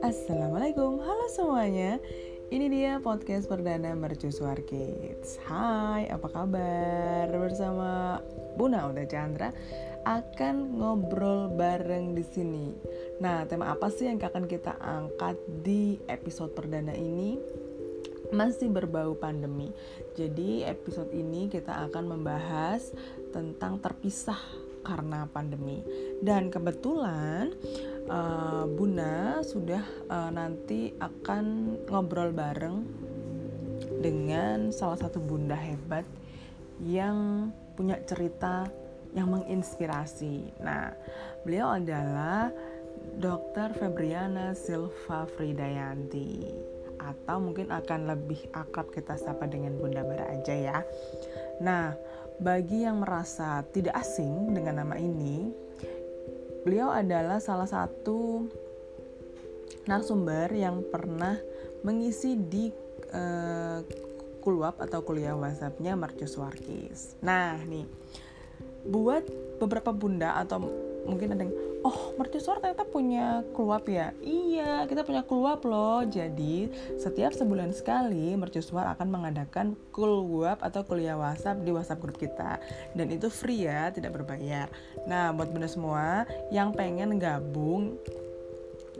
Assalamualaikum, halo semuanya Ini dia podcast perdana Mercusuar Kids Hai, apa kabar? Bersama Buna Uda Chandra akan ngobrol bareng di sini. Nah, tema apa sih yang akan kita angkat di episode perdana ini? Masih berbau pandemi. Jadi, episode ini kita akan membahas tentang terpisah karena pandemi. Dan kebetulan uh, Bunda sudah uh, nanti akan ngobrol bareng dengan salah satu bunda hebat yang punya cerita yang menginspirasi. Nah, beliau adalah Dr. Febriana Silva Fridayanti atau mungkin akan lebih akrab kita sapa dengan Bunda Bara aja ya. Nah, bagi yang merasa tidak asing dengan nama ini, Beliau adalah salah satu narasumber yang pernah mengisi di uh, kuluap atau kuliah WhatsAppnya Marcus Warkis. Nah, nih buat beberapa bunda atau mungkin ada yang oh mercusuar ternyata punya keluap ya? Iya kita punya keluap loh. Jadi setiap sebulan sekali mercusuar akan mengadakan keluap atau kuliah whatsapp di whatsapp grup kita. Dan itu free ya tidak berbayar. Nah buat bunda semua yang pengen gabung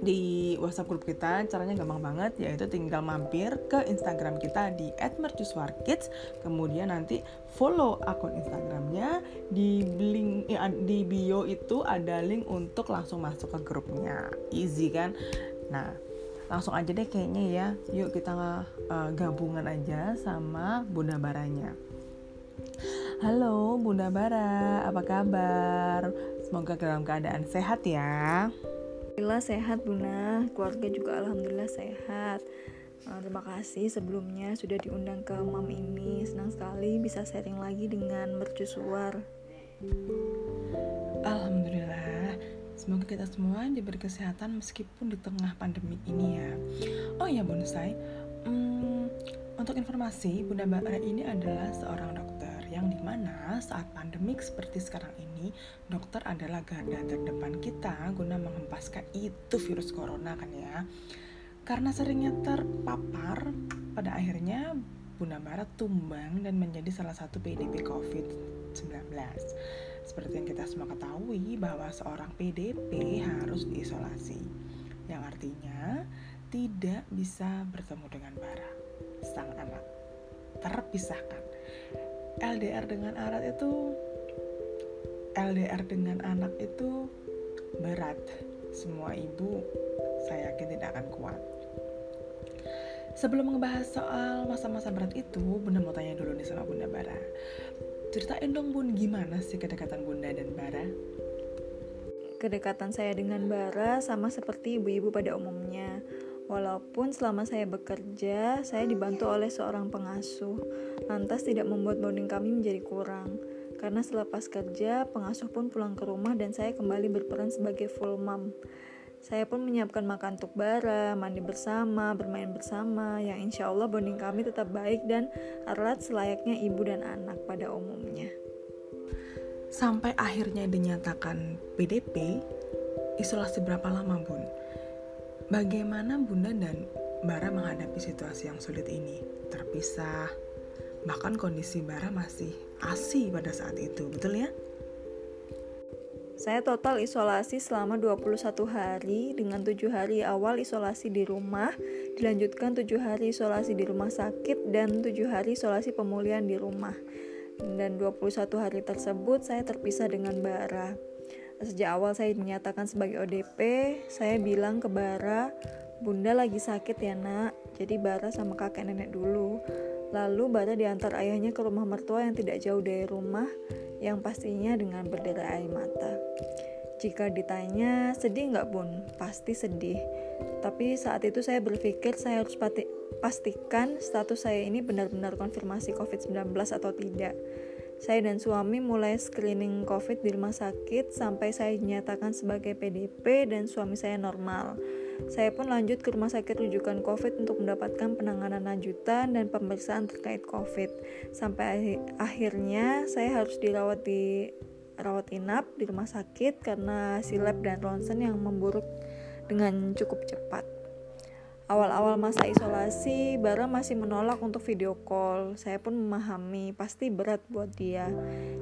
di WhatsApp grup kita caranya gampang banget yaitu tinggal mampir ke Instagram kita di @mercusuarkids kemudian nanti follow akun Instagramnya. Di link ya, di bio itu ada link untuk langsung masuk ke grupnya. Easy kan? Nah langsung aja deh kayaknya ya. Yuk kita uh, gabungan aja sama Bunda Baranya. Halo Bunda Bara, apa kabar? Semoga dalam keadaan sehat ya. Alhamdulillah sehat Bunda, keluarga juga Alhamdulillah sehat. Uh, terima kasih sebelumnya sudah diundang ke Mam ini. Senang sekali bisa sharing lagi dengan mercusuar. Alhamdulillah. Semoga kita semua diberi kesehatan meskipun di tengah pandemi ini ya. Oh ya Bonsai, hmm, untuk informasi Bunda Mbak ini adalah seorang dokter yang di mana saat pandemik seperti sekarang ini dokter adalah garda terdepan kita guna menghempaskan itu virus corona kan ya. Karena seringnya terpapar pada akhirnya Bunda Barat tumbang dan menjadi salah satu PDP COVID-19 seperti yang kita semua ketahui bahwa seorang PDP harus diisolasi. Yang artinya tidak bisa bertemu dengan Bara sang anak terpisahkan LDR dengan anak itu LDR dengan anak itu berat. Semua ibu saya yakin tidak akan kuat. Sebelum ngebahas soal masa-masa berat itu, Bunda mau tanya dulu nih sama Bunda Bara. Ceritain dong Bun, gimana sih kedekatan Bunda dan Bara? Kedekatan saya dengan Bara sama seperti ibu-ibu pada umumnya. Walaupun selama saya bekerja, saya dibantu oleh seorang pengasuh, lantas tidak membuat bonding kami menjadi kurang. Karena selepas kerja, pengasuh pun pulang ke rumah dan saya kembali berperan sebagai full mom. Saya pun menyiapkan makan untuk bara, mandi bersama, bermain bersama, yang insya Allah bonding kami tetap baik dan erat selayaknya ibu dan anak pada umumnya. Sampai akhirnya dinyatakan PDP, isolasi berapa lama bun? Bagaimana Bunda dan Bara menghadapi situasi yang sulit ini? Terpisah, bahkan kondisi Bara masih ASI pada saat itu, betul ya? Saya total isolasi selama 21 hari dengan 7 hari awal isolasi di rumah, dilanjutkan 7 hari isolasi di rumah sakit dan 7 hari isolasi pemulihan di rumah. Dan 21 hari tersebut saya terpisah dengan Bara. Sejak awal saya dinyatakan sebagai ODP, saya bilang ke Bara, Bunda lagi sakit ya nak, jadi Bara sama kakek nenek dulu. Lalu Bara diantar ayahnya ke rumah mertua yang tidak jauh dari rumah, yang pastinya dengan berderai air mata. Jika ditanya, sedih nggak bun? Pasti sedih. Tapi saat itu saya berpikir saya harus pastikan status saya ini benar-benar konfirmasi COVID-19 atau tidak. Saya dan suami mulai screening COVID di rumah sakit sampai saya dinyatakan sebagai PDP dan suami saya normal. Saya pun lanjut ke rumah sakit rujukan COVID untuk mendapatkan penanganan lanjutan dan pemeriksaan terkait COVID. Sampai akhirnya saya harus dirawat di rawat inap di rumah sakit karena si lab dan ronsen yang memburuk dengan cukup cepat. Awal-awal masa isolasi, Bara masih menolak untuk video call. Saya pun memahami, pasti berat buat dia.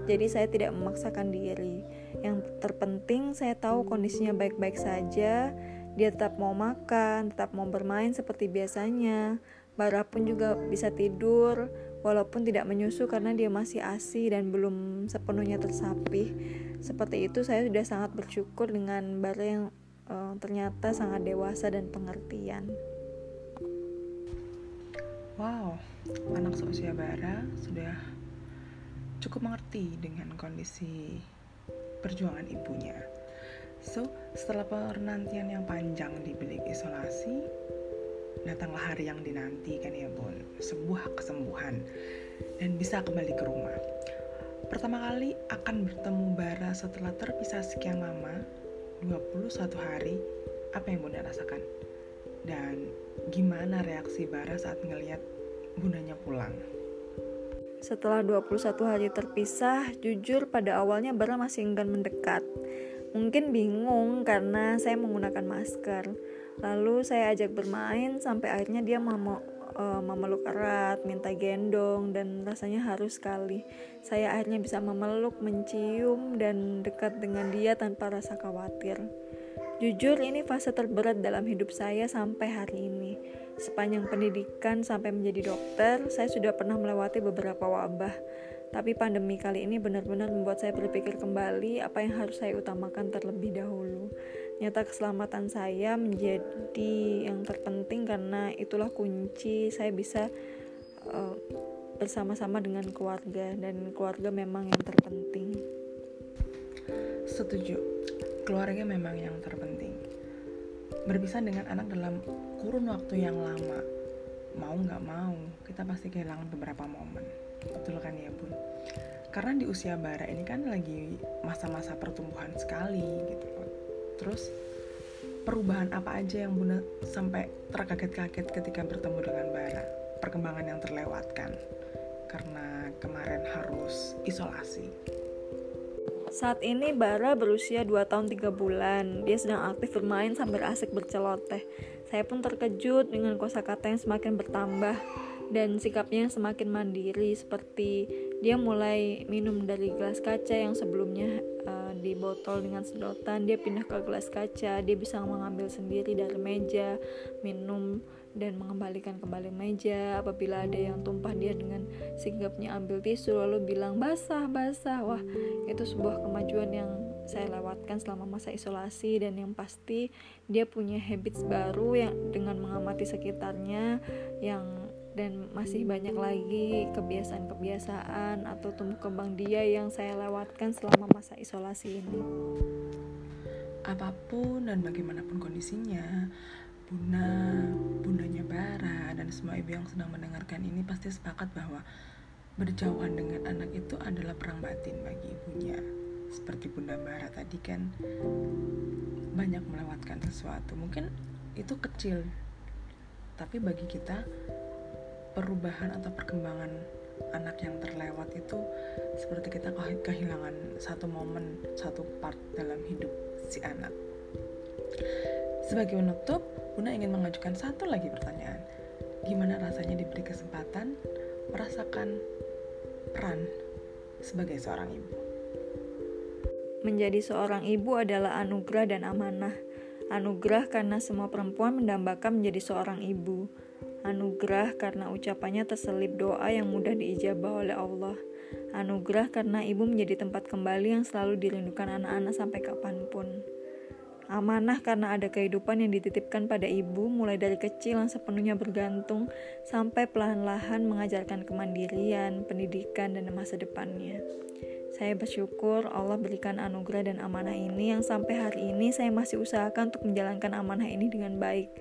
Jadi saya tidak memaksakan diri. Yang terpenting saya tahu kondisinya baik-baik saja. Dia tetap mau makan, tetap mau bermain seperti biasanya. Bara pun juga bisa tidur, walaupun tidak menyusu karena dia masih ASI dan belum sepenuhnya tersapih. Seperti itu saya sudah sangat bersyukur dengan Bara yang uh, ternyata sangat dewasa dan pengertian. Wow, anak seusia Bara sudah cukup mengerti dengan kondisi perjuangan ibunya. So, setelah penantian yang panjang di bilik isolasi, datanglah hari yang dinantikan ya Bun, sebuah kesembuhan dan bisa kembali ke rumah. Pertama kali akan bertemu Bara setelah terpisah sekian lama, 21 hari, apa yang Bunda rasakan? Dan gimana reaksi Bara saat ngelihat bundanya pulang? Setelah 21 hari terpisah, jujur pada awalnya Bara masih enggan mendekat. Mungkin bingung karena saya menggunakan masker. Lalu saya ajak bermain sampai akhirnya dia mau uh, memeluk erat, minta gendong, dan rasanya harus sekali. Saya akhirnya bisa memeluk, mencium, dan dekat dengan dia tanpa rasa khawatir. Jujur ini fase terberat dalam hidup saya sampai hari ini. Sepanjang pendidikan sampai menjadi dokter, saya sudah pernah melewati beberapa wabah. Tapi pandemi kali ini benar-benar membuat saya berpikir kembali apa yang harus saya utamakan terlebih dahulu. Nyata keselamatan saya menjadi yang terpenting karena itulah kunci saya bisa uh, bersama-sama dengan keluarga dan keluarga memang yang terpenting. Setuju keluarga memang yang terpenting. Berpisah dengan anak dalam kurun waktu yang lama, mau nggak mau, kita pasti kehilangan beberapa momen. Betul kan ya bun? Karena di usia bara ini kan lagi masa-masa pertumbuhan sekali gitu Terus perubahan apa aja yang bunda sampai terkaget-kaget ketika bertemu dengan bara? Perkembangan yang terlewatkan karena kemarin harus isolasi. Saat ini Bara berusia 2 tahun 3 bulan. Dia sedang aktif bermain sambil asik berceloteh. Saya pun terkejut dengan kosakata yang semakin bertambah dan sikapnya yang semakin mandiri seperti dia mulai minum dari gelas kaca yang sebelumnya uh, di botol dengan sedotan dia pindah ke gelas kaca dia bisa mengambil sendiri dari meja minum dan mengembalikan kembali meja. Apabila ada yang tumpah dia dengan sigapnya ambil tisu lalu bilang basah basah. Wah itu sebuah kemajuan yang saya lewatkan selama masa isolasi. Dan yang pasti dia punya habits baru yang dengan mengamati sekitarnya yang dan masih banyak lagi kebiasaan-kebiasaan atau tumbuh kembang dia yang saya lewatkan selama masa isolasi ini. Apa pun dan bagaimanapun kondisinya, Bara, dan semua ibu yang sedang mendengarkan ini pasti sepakat bahwa berjauhan dengan anak itu adalah perang batin bagi ibunya. Seperti Bunda Bara tadi kan banyak melewatkan sesuatu. Mungkin itu kecil, tapi bagi kita perubahan atau perkembangan anak yang terlewat itu seperti kita kehilangan satu momen, satu part dalam hidup si anak. Sebagai penutup, Bunda ingin mengajukan satu lagi pertanyaan. Gimana rasanya diberi kesempatan merasakan peran sebagai seorang ibu? Menjadi seorang ibu adalah anugerah dan amanah. Anugerah karena semua perempuan mendambakan menjadi seorang ibu. Anugerah karena ucapannya terselip doa yang mudah diijabah oleh Allah. Anugerah karena ibu menjadi tempat kembali yang selalu dirindukan anak-anak sampai kapan pun. Amanah karena ada kehidupan yang dititipkan pada ibu mulai dari kecil yang sepenuhnya bergantung sampai perlahan-lahan mengajarkan kemandirian, pendidikan, dan masa depannya. Saya bersyukur Allah berikan anugerah dan amanah ini yang sampai hari ini saya masih usahakan untuk menjalankan amanah ini dengan baik.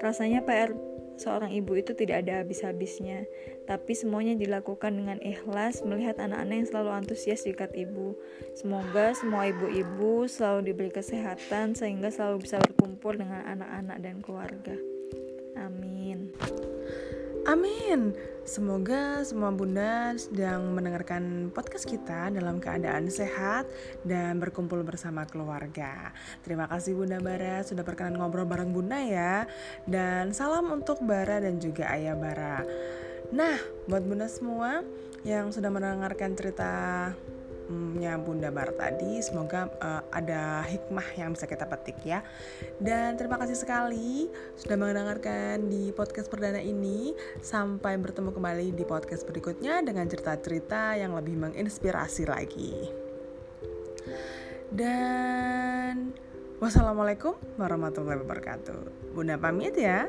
Rasanya PR seorang ibu itu tidak ada habis-habisnya, tapi semuanya dilakukan dengan ikhlas melihat anak-anak yang selalu antusias dekat ibu. Semoga semua ibu-ibu selalu diberi kesehatan sehingga selalu bisa berkumpul dengan anak-anak dan keluarga. Amin. Amin. Semoga semua bunda sedang mendengarkan podcast kita dalam keadaan sehat dan berkumpul bersama keluarga. Terima kasih Bunda Bara sudah berkenan ngobrol bareng Bunda ya. Dan salam untuk Bara dan juga Ayah Bara. Nah, buat Bunda semua yang sudah mendengarkan cerita nya Bunda Bar tadi semoga uh, ada hikmah yang bisa kita petik ya. Dan terima kasih sekali sudah mendengarkan di podcast perdana ini. Sampai bertemu kembali di podcast berikutnya dengan cerita-cerita yang lebih menginspirasi lagi. Dan wassalamualaikum warahmatullahi wabarakatuh. Bunda pamit ya